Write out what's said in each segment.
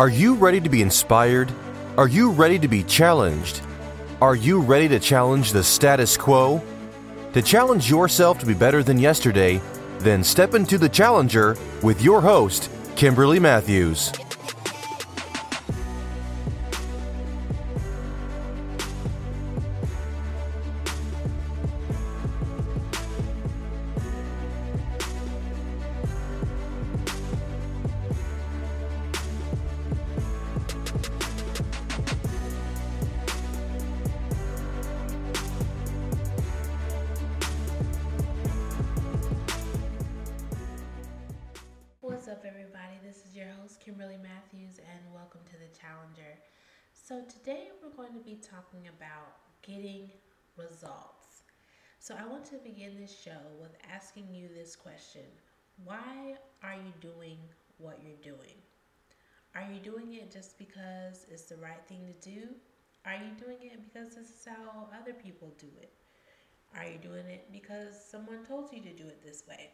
Are you ready to be inspired? Are you ready to be challenged? Are you ready to challenge the status quo? To challenge yourself to be better than yesterday, then step into the challenger with your host, Kimberly Matthews. This question Why are you doing what you're doing? Are you doing it just because it's the right thing to do? Are you doing it because this is how other people do it? Are you doing it because someone told you to do it this way?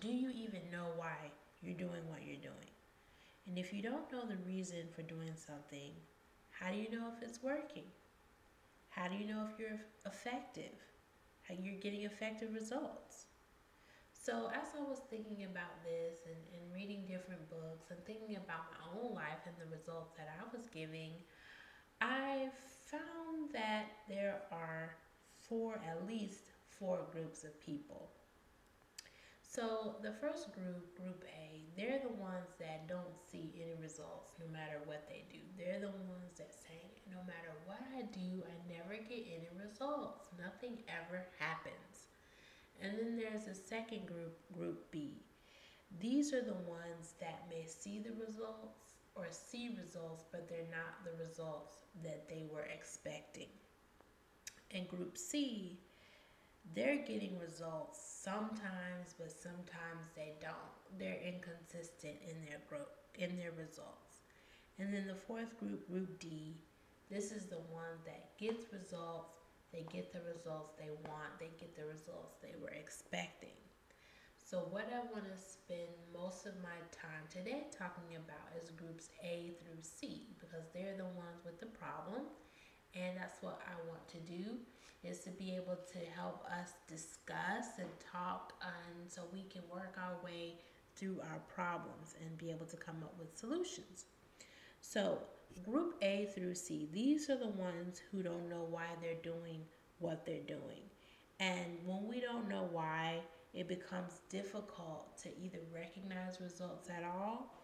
do you even know why you're doing what you're doing? And if you don't know the reason for doing something, how do you know if it's working? How do you know if you're effective? How you're getting effective results? So, as I was thinking about this and, and reading different books and thinking about my own life and the results that I was giving, I found that there are four, at least four groups of people so the first group, Group A, they're the ones that don't see any results no matter what they do. They're the ones that say, no matter what I do, I never get any results. Nothing ever happens. And then there's a second group, Group B. These are the ones that may see the results or see results, but they're not the results that they were expecting. And Group C, they're getting results sometimes, but sometimes they don't. They're inconsistent in their growth, in their results. And then the fourth group, Group D, this is the one that gets results. They get the results they want. They get the results they were expecting. So, what I want to spend most of my time today talking about is groups A through C because they're the ones with the problem, and that's what I want to do is to be able to help us discuss and talk and so we can work our way through our problems and be able to come up with solutions. So, group A through C, these are the ones who don't know why they're doing what they're doing. And when we don't know why, it becomes difficult to either recognize results at all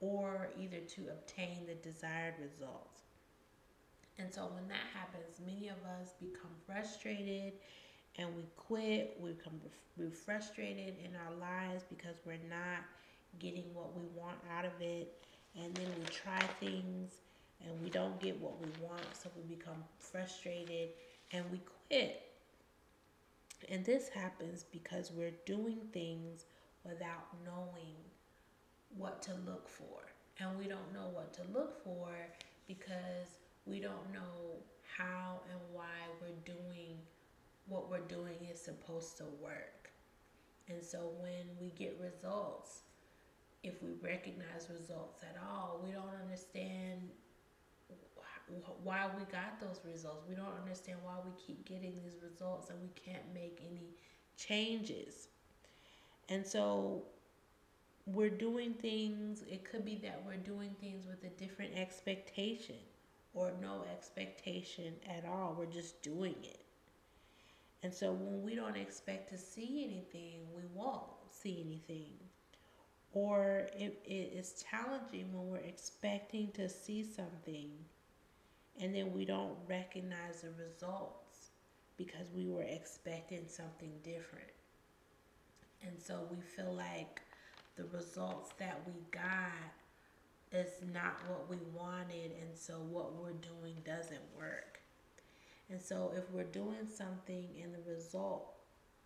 or either to obtain the desired results. And so when that happens, many of us become frustrated and we quit. We become we're frustrated in our lives because we're not getting what we want out of it. And then we try things and we don't get what we want, so we become frustrated and we quit. And this happens because we're doing things without knowing what to look for. And we don't know what to look for because we don't know how and why we're doing what we're doing is supposed to work. And so when we get results, if we recognize results at all, we don't understand why we got those results. We don't understand why we keep getting these results and we can't make any changes. And so we're doing things, it could be that we're doing things with a different expectation or no expectation at all. We're just doing it. And so when we don't expect to see anything, we won't see anything. Or it, it is challenging when we're expecting to see something and then we don't recognize the results because we were expecting something different. And so we feel like the results that we got is not what we wanted, and so what we're doing doesn't work. And so, if we're doing something and the result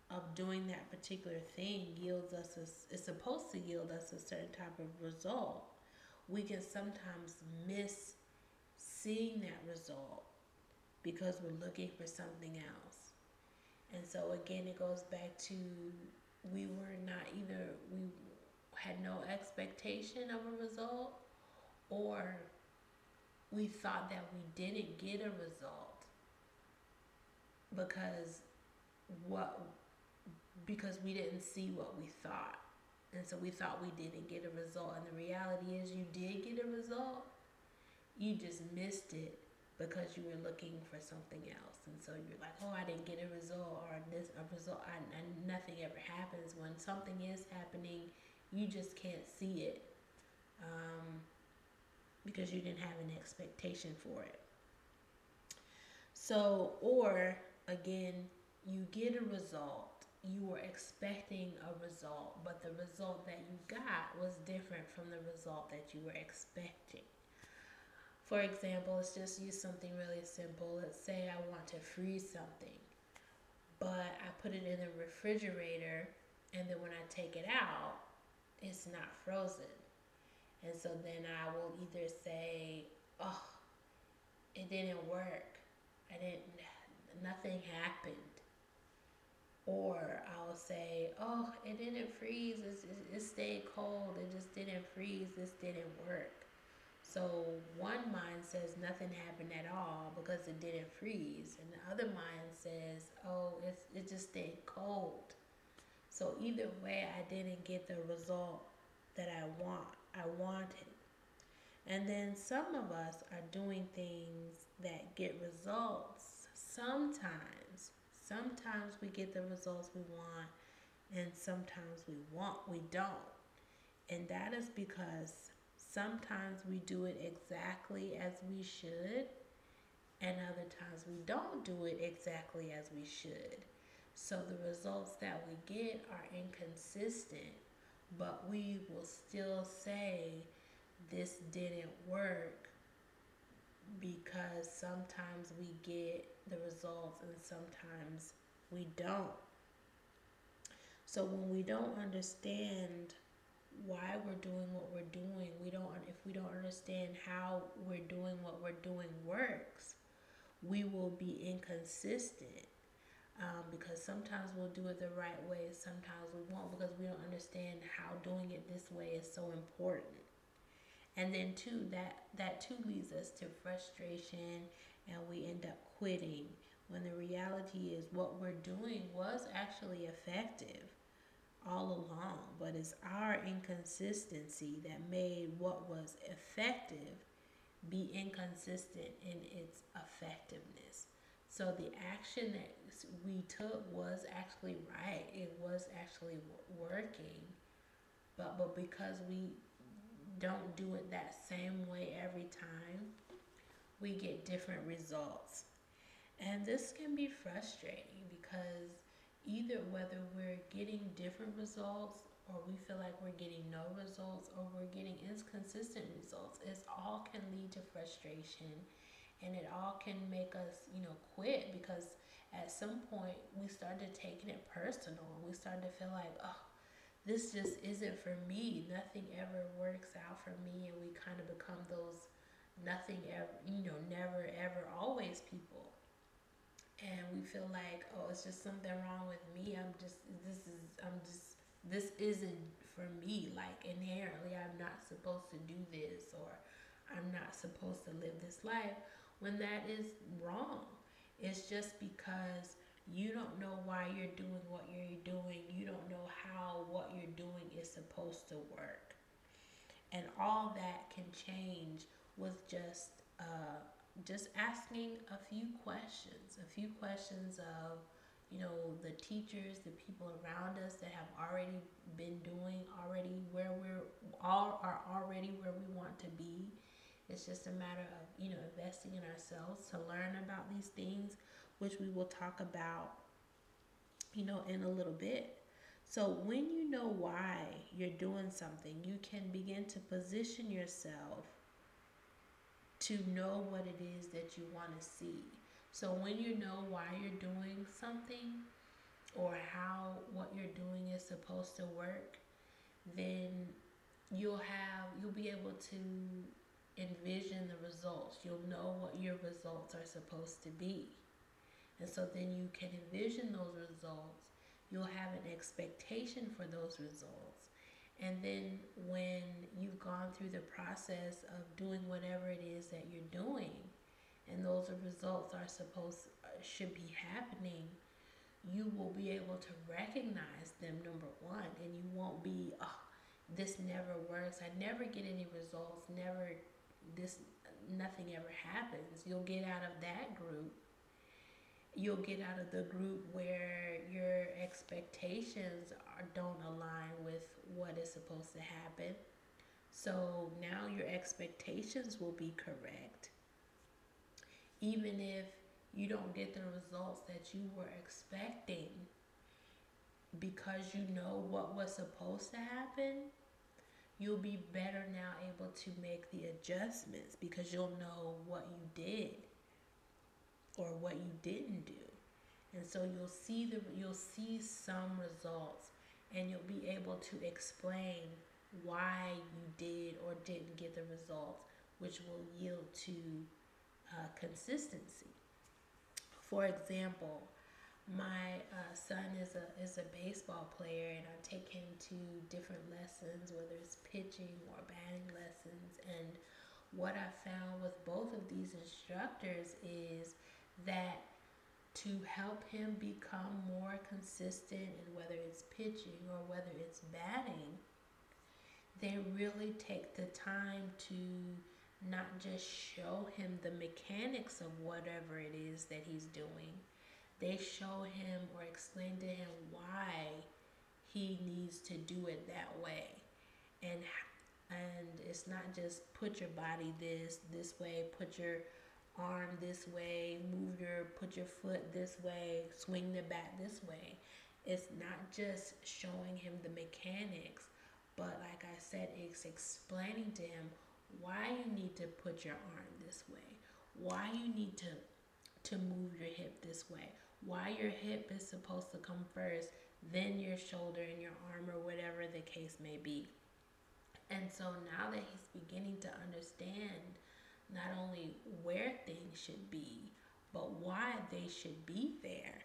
of doing that particular thing yields us, a, is supposed to yield us a certain type of result, we can sometimes miss seeing that result because we're looking for something else. And so, again, it goes back to we were not either, we had no expectation of a result or we thought that we didn't get a result because what because we didn't see what we thought and so we thought we didn't get a result and the reality is you did get a result you just missed it because you were looking for something else. And so you're like oh i didn't get a result or this a result. And nothing ever happens. When something is happening you just can't see it um, because you didn't have an expectation for it. So or again you get a result. You were expecting a result but the result that you got was different from the result that you were expecting for example, let's just use something really simple. Let's say I want to freeze something, but I put it in the refrigerator, and then when I take it out, it's not frozen. And so then I will either say, oh, it didn't work. I didn't, nothing happened. Or I'll say, oh, it didn't freeze. It, it, it stayed cold. It just didn't freeze. This didn't work. So one mind says nothing happened at all because it didn't freeze, and the other mind says, oh, it's, it just stayed cold. So either way, I didn't get the result that I want. I wanted. And then some of us are doing things that get results. Sometimes, sometimes we get the results we want, and sometimes we want we don't. And that is because Sometimes we do it exactly as we should, and other times we don't do it exactly as we should. So the results that we get are inconsistent, but we will still say this didn't work because sometimes we get the results and sometimes we don't. So when we don't understand why we're doing what we're doing. We don't if we don't understand how we're doing what we're doing works, we will be inconsistent. Um, because sometimes we'll do it the right way, sometimes we won't because we don't understand how doing it this way is so important. And then too, that that too leads us to frustration, and we end up quitting when the reality is what we're doing was actually effective all along, but it's our inconsistency that made what was effective be inconsistent in its effectiveness. So the action that we took was actually right. It was actually working. But but because we don't do it that same way every time, we get different results. And this can be frustrating because either whether we're getting different results or we feel like we're getting no results or we're getting inconsistent results, it all can lead to frustration and it all can make us, you know, quit because at some point we started taking it personal. We started to feel like, oh, this just isn't for me. Nothing ever works out for me. And we kind of become those nothing ever, you know, never, ever, always people and we feel like oh it's just something wrong with me. I'm just this is i'm just this isn't for me. Like inherently i'm not supposed to do this or i'm not supposed to live this life when that is wrong. It's just because you don't know why you're doing what you're doing. You don't know how what you're doing is supposed to work. And all that can change with just uh, just asking a few questions, a few questions of, you know, the teachers, the people around us that have already been doing already where we're all are already where we want to be. It's just a matter of, you know, investing in ourselves to learn about these things, which we will talk about, you know, in a little bit. So when you know why you're doing something, you can begin to position yourself to know what it is that you want to see. So when you know why you're doing something or how what you're doing is supposed to work, then you'll have you'll be able to envision the results. You'll know what your results are supposed to be. And so then you can envision those results. You'll have an expectation for those results. And then when you've gone through the process of doing whatever it is that you're doing, and those results are supposed uh, should be happening, you will be able to recognize them number one, and you won't be oh, this never works. I never get any results. Never this nothing ever happens. You'll get out of that group. You'll get out of the group where your expectations are, don't align with what is supposed to happen. So now your expectations will be correct. Even if you don't get the results that you were expecting because you know what was supposed to happen, you'll be better now able to make the adjustments because you'll know what you did or what you didn't do. And so you'll see the you'll see some results and you'll be able to explain why you did or didn't get the results, which will yield to uh, consistency. For example, my uh, son is a is a baseball player, and I take him to different lessons, whether it's pitching or batting lessons. And what I found with both of these instructors is that to help him become more consistent in whether it's pitching or whether it's batting, they really take the time to not just show him the mechanics of whatever it is that he's doing. They show him or explain to him why he needs to do it that way. And and it's not just put your body this this way put your arm this way move your put your foot this way swing the bat this way it's not just showing him the mechanics but like i said it's explaining to him why you need to put your arm this way why you need to to move your hip this way why your hip is supposed to come first, then your shoulder and your arm, or whatever the case may be. And so now that he's beginning to understand not only where things should be, but why they should be there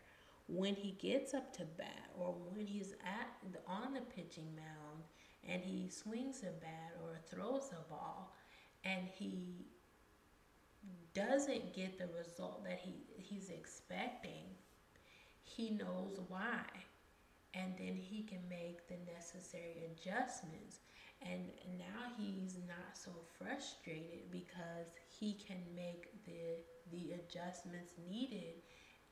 when he gets up to bat or when he's at on the pitching mound and he swings a bat or throws a ball and he doesn't get the result that he, he's expecting he knows why. And then he can make the necessary adjustments. And now he's not so frustrated because he can make the the adjustments needed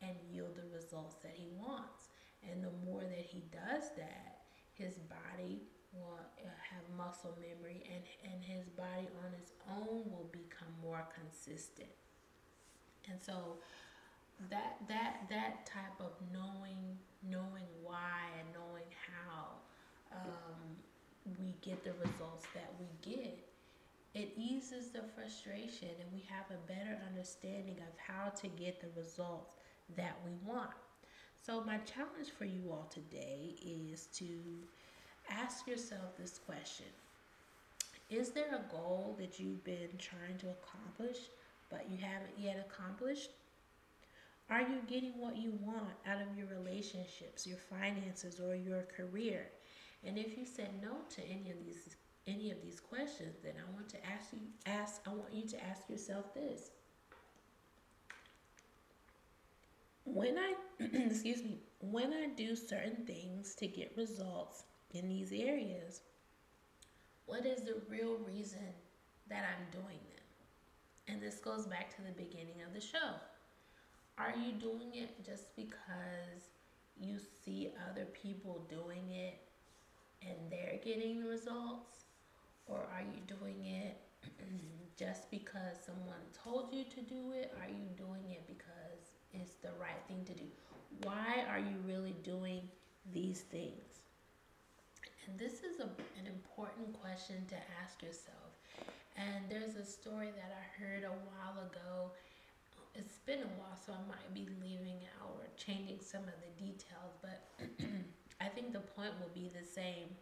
and yield the results that he wants. And the more that he does that, his body will uh, have muscle memory and, and his body on its own will become more consistent. And so that that that type of knowing knowing why and knowing how um, we get the results that we get it eases the frustration and we have a better understanding of how to get the results that we want. So my challenge for you all today is to ask yourself this question. Is there a goal that you've been trying to accomplish but you haven't yet accomplished? Are you getting what you want out of your relationships, your finances, or your career? And if you said no to any of these any of these questions, then I want to ask you ask I want you to ask yourself this. When I excuse me, when I do certain things to get results in these areas, what is the real reason that I'm doing them? And this goes back to the beginning of the show. Are you doing it just because you see other people doing it and they're getting the results? Or are you doing it just because someone told you to do it? Are you doing it because it's the right thing to do? Why are you really doing these things? And this is a, an important question to ask yourself. And there's a story that I heard a while ago it's been a while, so I might be leaving out or changing some of the details, but I think the point will be the same.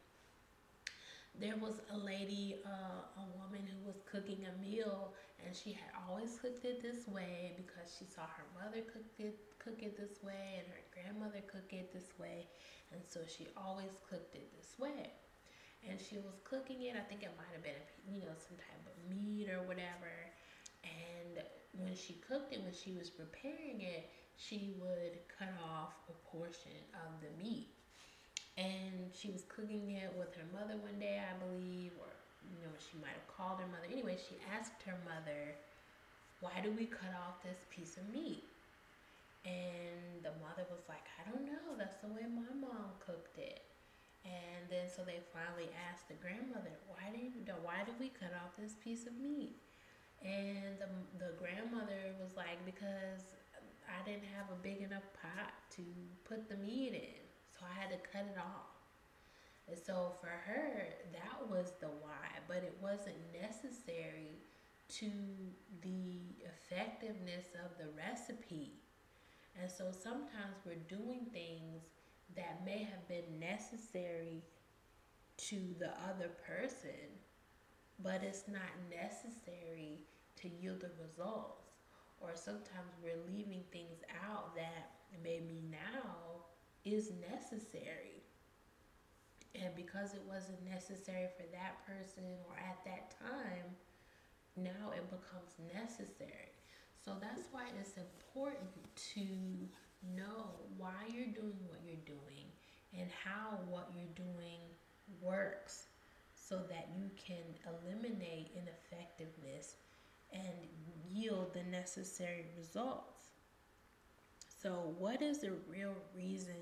There was a lady, uh, a woman who was cooking a meal, and she had always cooked it this way because she saw her mother cook it, cook it this way, and her grandmother cook it this way, and so she always cooked it this way. and she was cooking it. I think it might have been, you know, some type of meat or whatever. And when she cooked it, when she was preparing it, she would cut off a portion of the meat. And she was cooking it with her mother one day, I believe, or you know, she might have called her mother. Anyway, she asked her mother, "Why do we cut off this piece of meat?" And the mother was like, "I don't know. That's the way my mom cooked it." And then so they finally asked the grandmother, "Why did why did we cut off this piece of meat?" And the, the grandmother was like, "Because I didn't have a big enough pot to put the meat in." I had to cut it off. And so for her, that was the why, but it wasn't necessary to the effectiveness of the recipe. And so sometimes we're doing things that may have been necessary to the other person, but it's not necessary to yield the results. Or sometimes we're leaving things out that maybe now is necessary. And because it wasn't necessary for that person or at that time, now it becomes necessary. So that's why it's important to know why you're doing what you're doing and how what you're doing works so that you can eliminate ineffectiveness and yield the necessary results. So, what is the real reason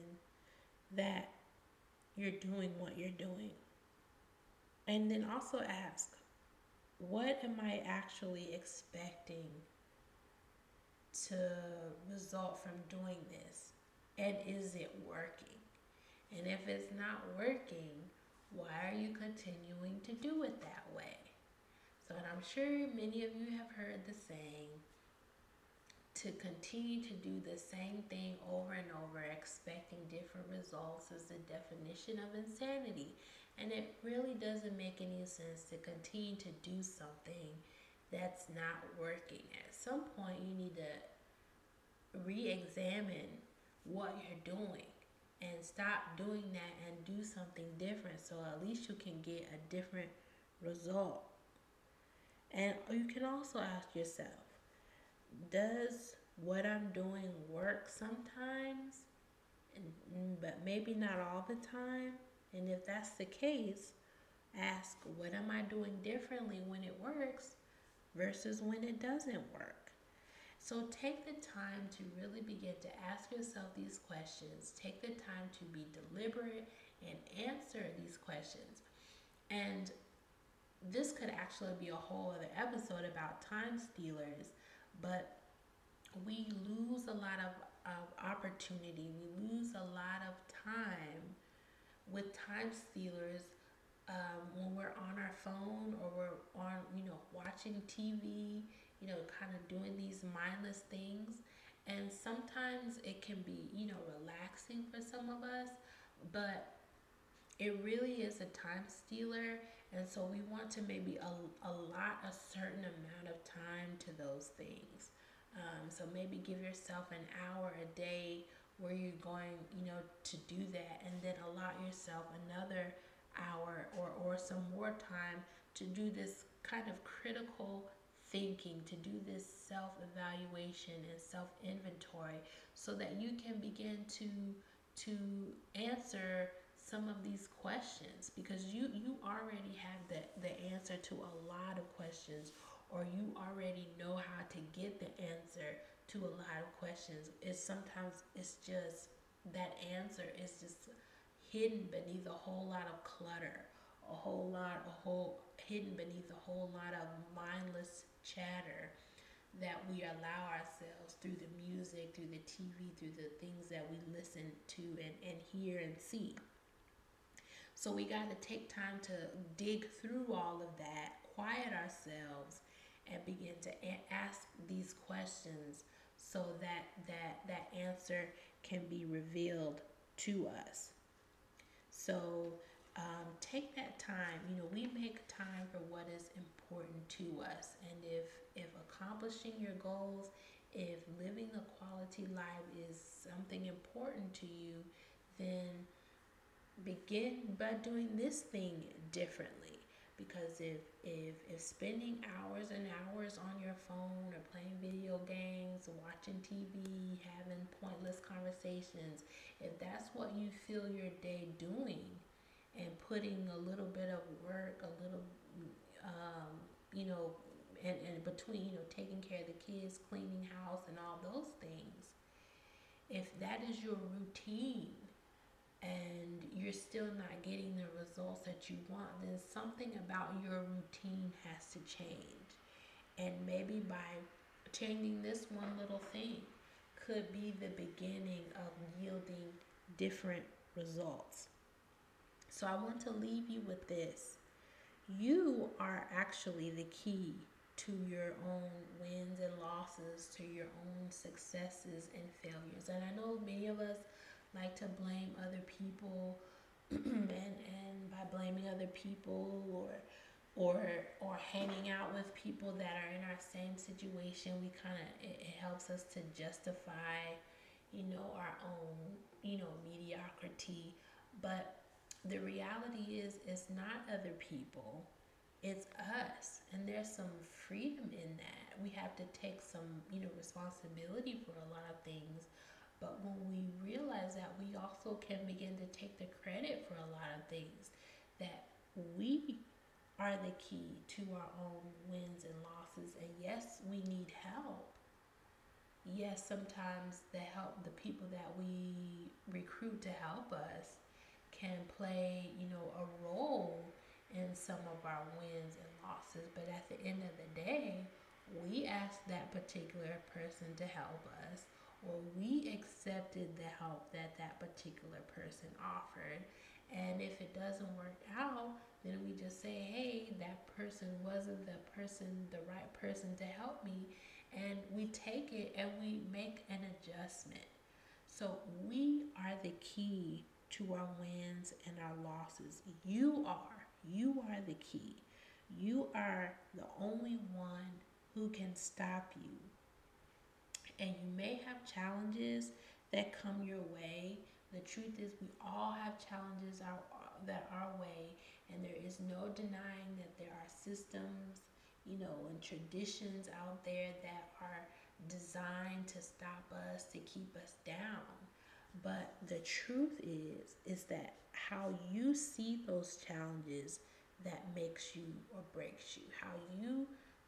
that you're doing what you're doing? And then also ask, what am I actually expecting to result from doing this? And is it working? And if it's not working, why are you continuing to do it that way? So, and I'm sure many of you have heard the saying, to continue to do the same thing over and over, expecting different results, is the definition of insanity. And it really doesn't make any sense to continue to do something that's not working. At some point, you need to re examine what you're doing and stop doing that and do something different so at least you can get a different result. And you can also ask yourself, does what I'm doing work sometimes, mm, but maybe not all the time? And if that's the case, ask what am I doing differently when it works versus when it doesn't work? So take the time to really begin to ask yourself these questions. Take the time to be deliberate and answer these questions. And this could actually be a whole other episode about time stealers, but we lose a lot of, of opportunity. We lose a lot of time with time stealers um, when we're on our phone or we're on, you know, watching TV, you know, kind of doing these mindless things. And sometimes it can be, you know, relaxing for some of us, but it really is a time stealer. And so we want to maybe allot a certain amount of time to those things. Um, so maybe give yourself an hour a day where you're going, you know, to do that, and then allot yourself another hour or, or some more time to do this kind of critical thinking, to do this self evaluation and self inventory so that you can begin to to answer some of these questions because you you already have the, the answer to a lot of questions or you already know how to get the answer to a lot of questions. It's sometimes it's just that answer is just hidden beneath a whole lot of clutter, a whole lot, a whole hidden beneath a whole lot of mindless chatter that we allow ourselves through the music, through the TV, through the things that we listen to and, and hear and see. So we got to take time to dig through all of that, quiet ourselves, and begin to ask these questions so that that that answer can be revealed to us. So um, take that time you know we make time for what is important to us. And if if accomplishing your goals if living a quality life is something important to you then begin by doing this thing differently. Because if if if spending hours and hours on your phone or playing video games watching tv having pointless conversations if that's what you fill your day doing and putting a little bit of work a little um, you know and, and between you know taking care of the kids cleaning house and all those things if that is your routine and you're still not getting the results that you want, then something about your routine has to change. And maybe by changing this one little thing could be the beginning of yielding different results. So I want to leave you with this. You are actually the key to your own wins and losses, to your own successes and failures. And I know many of us like to blame other people and and by blaming other people or or or hanging out with people that are in our same situation we kind of it, it helps us to justify you know our own you know mediocrity. But the reality is it's not other people it's us. And there's some freedom in that. We have to take some you know responsibility for a lot of things but when we realize that, we also can begin to take the credit for a lot of things that we are the key to our own wins and losses. And yes, we need help. Yes, sometimes the help, the people that we recruit to help us can play, you know, a role in some of our wins and losses. But at the end of the day, we ask that particular person to help us or we accepted the help that that particular person offered. And if it doesn't work out, then we just say, hey, that person wasn't the person, the right person to help me. And we take it and we make an adjustment. So we are the key to our wins and our losses. You are. You are the key. You are the only one who can stop you and you may have challenges that come your way. The truth is, we all have challenges our, that our way, and there is no denying that there are systems, you know, and traditions out there that are designed to stop us, to keep us down. But the truth is, is that how you see those challenges that makes you or breaks you. How you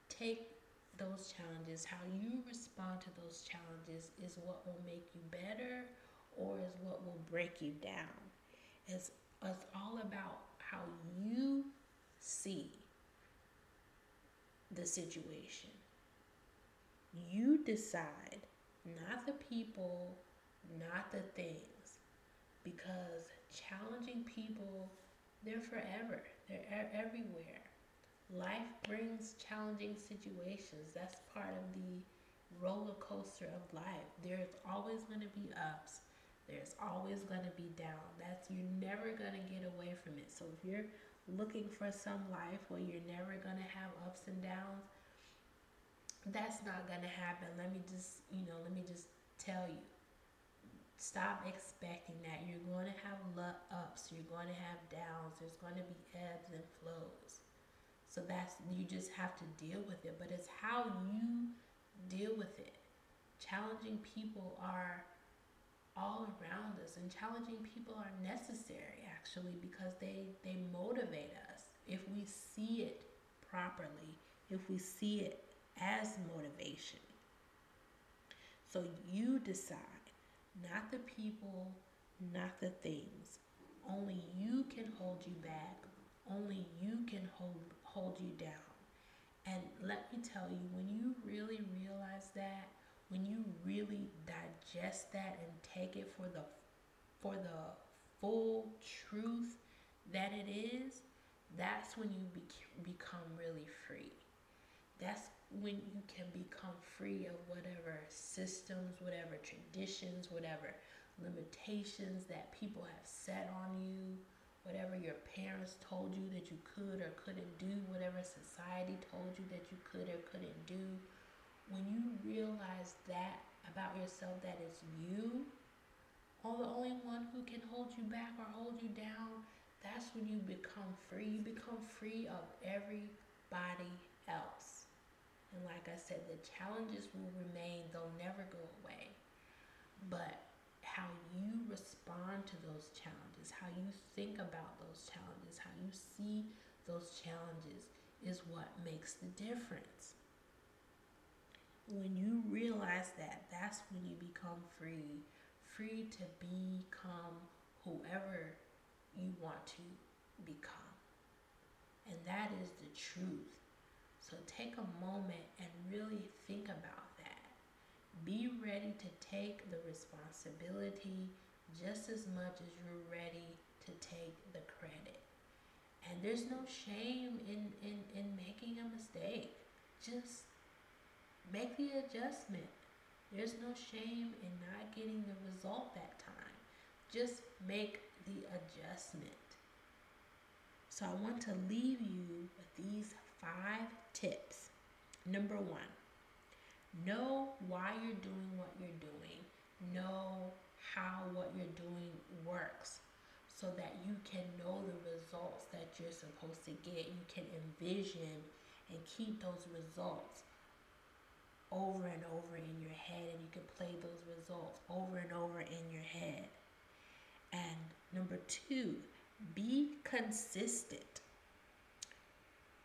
take those challenges, how you respond to those challenges is what will make you better or is what will break you down. It's, it's all about how you see the situation. You decide, not the people, not the things, because challenging people, they're forever, they're everywhere. Life brings challenging situations. That's part of the roller coaster of life. There's always going to be ups. There's always going to be down. That's you're never going to get away from it. So if you're looking for some life where you're never going to have ups and downs, that's not going to happen. Let me just, you know, let me just tell you. Stop expecting that. You're going to have ups, you're going to have downs. There's going to be ebbs and flows. So that's you just have to deal with it, but it's how you deal with it. Challenging people are all around us and challenging people are necessary actually because they they motivate us if we see it properly, if we see it as motivation. So you decide, not the people, not the things. Only you can hold you back. Only you can hold hold you down. And let me tell you, when you really realize that, when you really digest that and take it for the for the full truth that it is, that's when you be- become really free. That's when you can become free of whatever systems, whatever traditions, whatever limitations that people have set on you whatever your parents told you that you could or couldn't do, whatever society told you that you could or couldn't do, when you realize that about yourself that it's you, or the only one who can hold you back or hold you down, that's when you become free. You become free of everybody else. And like I said, the challenges will remain, they'll never go away. But how you respond to those challenges, how you think about those challenges, how you see those challenges is what makes the difference. When you realize that, that's when you become free, free to become whoever you want to become. And that is the truth. So take a moment and really think about. Be ready to take the responsibility just as much as you're ready to take the credit. And there's no shame in, in, in making a mistake. Just make the adjustment. There's no shame in not getting the result that time. Just make the adjustment. So I want to leave you with these five tips. Number one, know why you're doing what you're doing. Know how what you're doing works so that you can know the results that you're supposed to get. You can envision and keep those results over and over in your head, and you can play those results over and over in your head. And number two, be consistent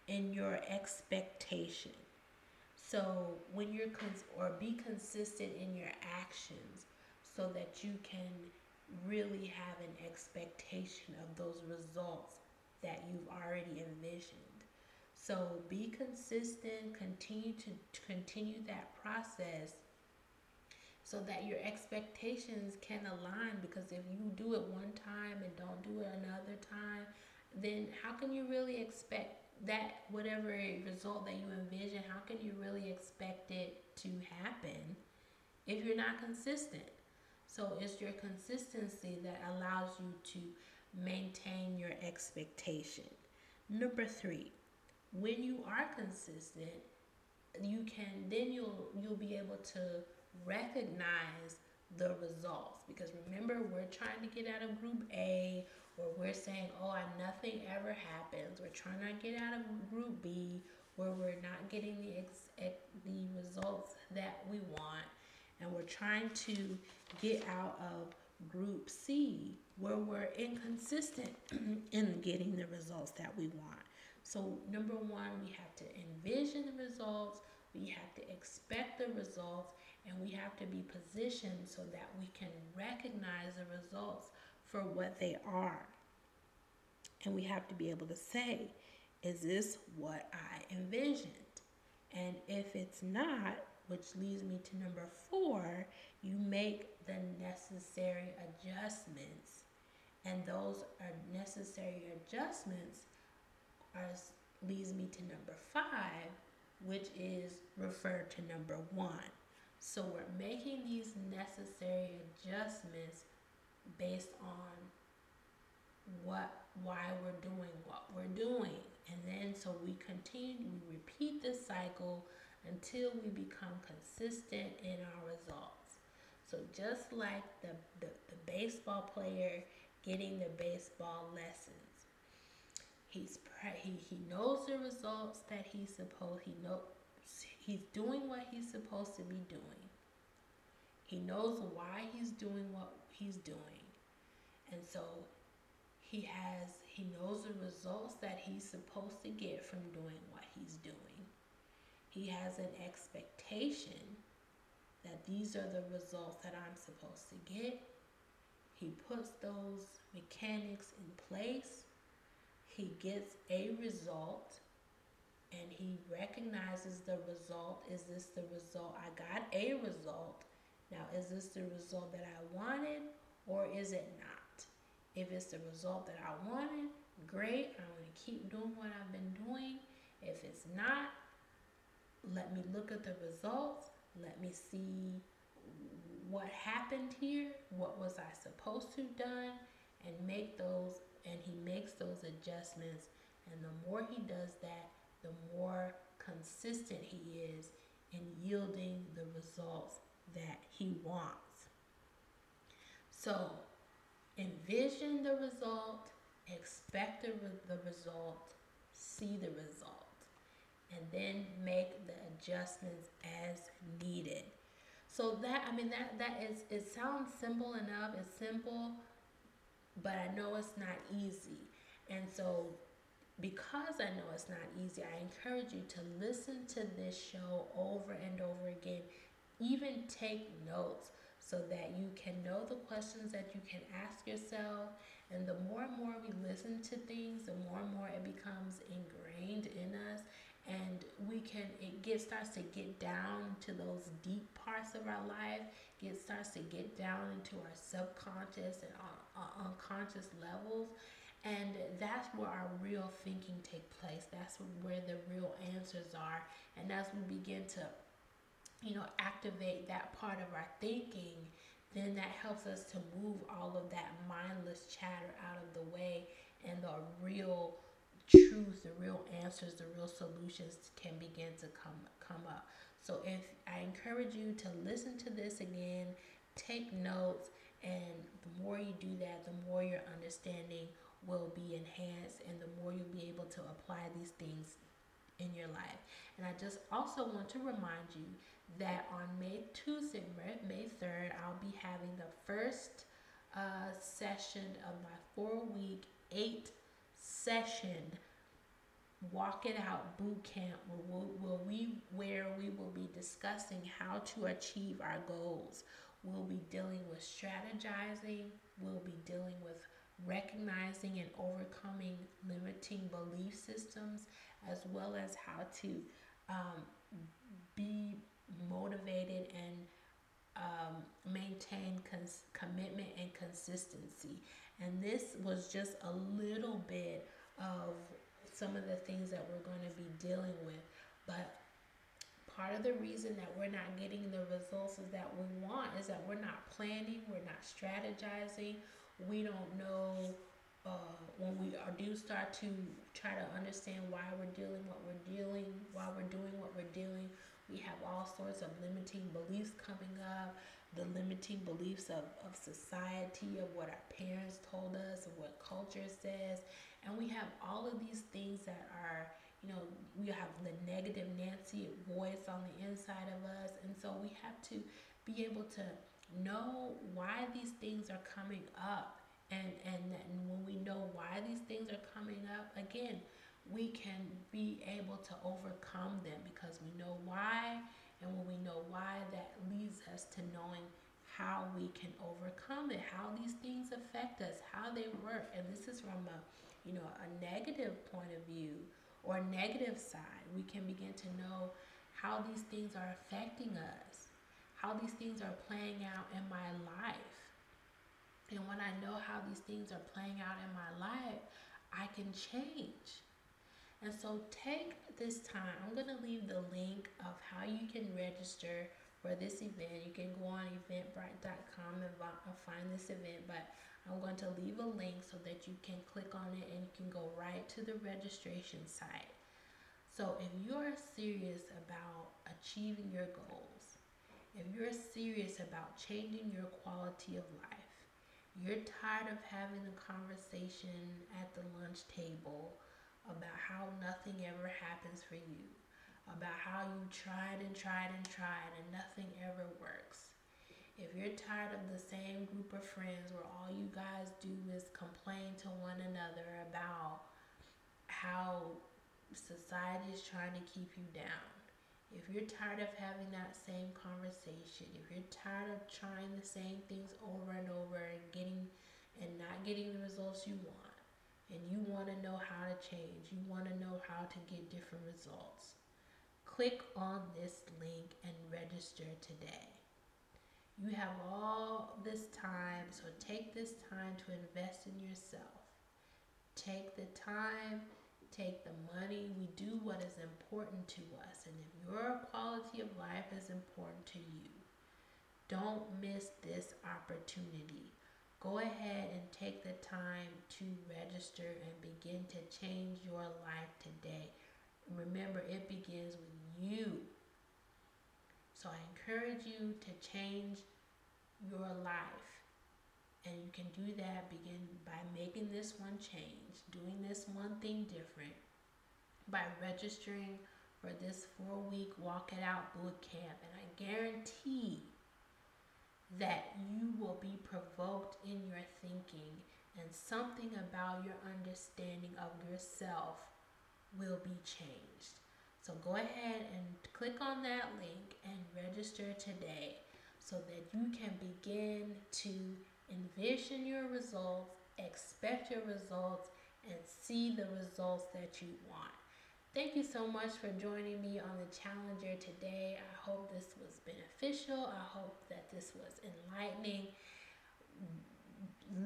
in your expectation. So when you're cons- or be consistent in your actions so that you can really have an expectation of those results that you've already envisioned. So be consistent, continue to, to continue that process so that your expectations can align because if you do it one time and don't do it another time, then how can you really expect that whatever result that you envision, how can you really expect it to happen if you're not consistent? So it's your consistency that allows you to maintain your expectation. Number three, when you are consistent, you can then you'll you'll be able to recognize the results because remember we're trying to get out of group A or we're saying oh nothing ever happens. We're trying to get out of group B where we're not getting the ex- the results that we want. And we're trying to get out of group C where we're inconsistent in getting the results that we want. So, number one, we have to envision the results, we have to expect the results, and we have to be positioned so that we can recognize the results for what they are. And we have to be able to say, is this what I envisioned? And if it's not, which leads me to number four, you make the necessary adjustments. And those are necessary adjustments are, leads me to number five, which is referred to number one. So we're making these necessary adjustments based on what why we're doing what we're doing. And then so we continue, we repeat this cycle until we become consistent in our results. So just like the, the, the baseball player getting the baseball lessons, he's he, he knows the results that he's supposed he knows he's doing what he's supposed to be doing. He knows why he's doing what he's doing. And so he has he knows the results that he's supposed to get from doing what he's doing. He has an expectation that these are the results that I'm supposed to get. He puts those mechanics in place. He gets a result and he recognizes the result. Is this the result? I got a result. Now, is this the result that I wanted or is it not? If it's the result that I wanted, great. I'm going to keep doing what I've been doing. If it's not, let me look at the results. Let me see what happened here. What was I supposed to have done? And make those, and he makes those adjustments. And the more he does that, the more consistent he is in yielding the results that he wants. So envision the result, expect the, the result, see the result, and then make the adjustments as needed. So that I mean that that is it sounds simple enough. It's simple, but I know it's not easy. And so because I know it's not easy, I encourage you to listen to this show over and over again. Even take notes so that you can know the questions that you can ask yourself. And the more and more we listen to things, the more and more it becomes ingrained in us. And we can, it get starts to get down to those deep parts of our life. It starts to get down into our subconscious and our unconscious levels. And that's where our real thinking take place. That's where the real answers are. And as we begin to, you know, activate that part of our thinking, then that helps us to move all of that mindless chatter out of the way and the real truth, the real answers, the real solutions can begin to come come up. So if I encourage you to listen to this again, take notes, and the more you do that, the more your understanding will be enhanced and the more you'll be able to apply these things in your life. And I just also want to remind you that on May Tuesday, May 3rd, I'll be having the first uh, session of my four week, eight session Walk It Out Boot Camp where, will we, where we will be discussing how to achieve our goals. We'll be dealing with strategizing, we'll be dealing with recognizing and overcoming limiting belief systems, as well as how to um, be motivated and um, maintain cons- commitment and consistency. And this was just a little bit of some of the things that we're going to be dealing with. But part of the reason that we're not getting the results that we want is that we're not planning, we're not strategizing, we don't know uh, when we do start to try to understand why we're dealing what we're dealing, why we're doing what we're doing. We have all sorts of limiting beliefs coming up, the limiting beliefs of, of society, of what our parents told us, of what culture says. And we have all of these things that are, you know, we have the negative Nancy voice on the inside of us. And so we have to be able to know why these things are coming up and and, and when we know why these things are coming up again we can be able to overcome them because we know why and when we know why that leads us to knowing how we can overcome it how these things affect us how they work and this is from a you know a negative point of view or a negative side we can begin to know how these things are affecting us how these things are playing out in my life. And when I know how these things are playing out in my life, I can change. And so take this time. I'm going to leave the link of how you can register for this event. You can go on eventbrite.com and uh, find this event, but I'm going to leave a link so that you can click on it and you can go right to the registration site. So if you're serious about achieving your goals, if you're serious about changing your quality of life, you're tired of having a conversation at the lunch table about how nothing ever happens for you, about how you tried and tried and tried and nothing ever works. If you're tired of the same group of friends where all you guys do is complain to one another about how society is trying to keep you down, if you're tired of having that same conversation, if you're tired of trying the same things over and over and getting and not getting the results you want, and you want to know how to change, you want to know how to get different results, click on this link and register today. You have all this time, so take this time to invest in yourself. Take the time take the money, we do what is important to us. And if your quality of life is important to you, don't miss this opportunity. Go ahead and take the time to register and begin to change your life today. Remember, it begins with you. So I encourage you to change your life And you can do that begin by making this one change, doing this one thing different, by registering for this four week Walk It Out boot camp. And I guarantee that you will be provoked in your thinking and something about your understanding of yourself will be changed. So go ahead and click on that link and register today so that you can begin to envision your results, expect your results, and see the results that you want. Thank you so much for joining me on the Challenger today. I hope this was beneficial. I hope that this was enlightening.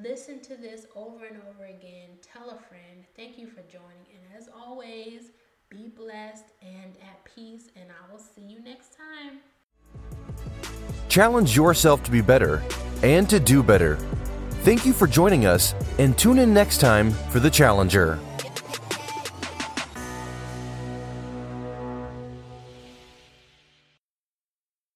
Listen to this over and over again. Tell a friend. Thank you for joining. And as always, be blessed and at peace. And I will see you next time. Challenge yourself to be better and to do better. Thank you for joining us and tune in next time for The Challenger.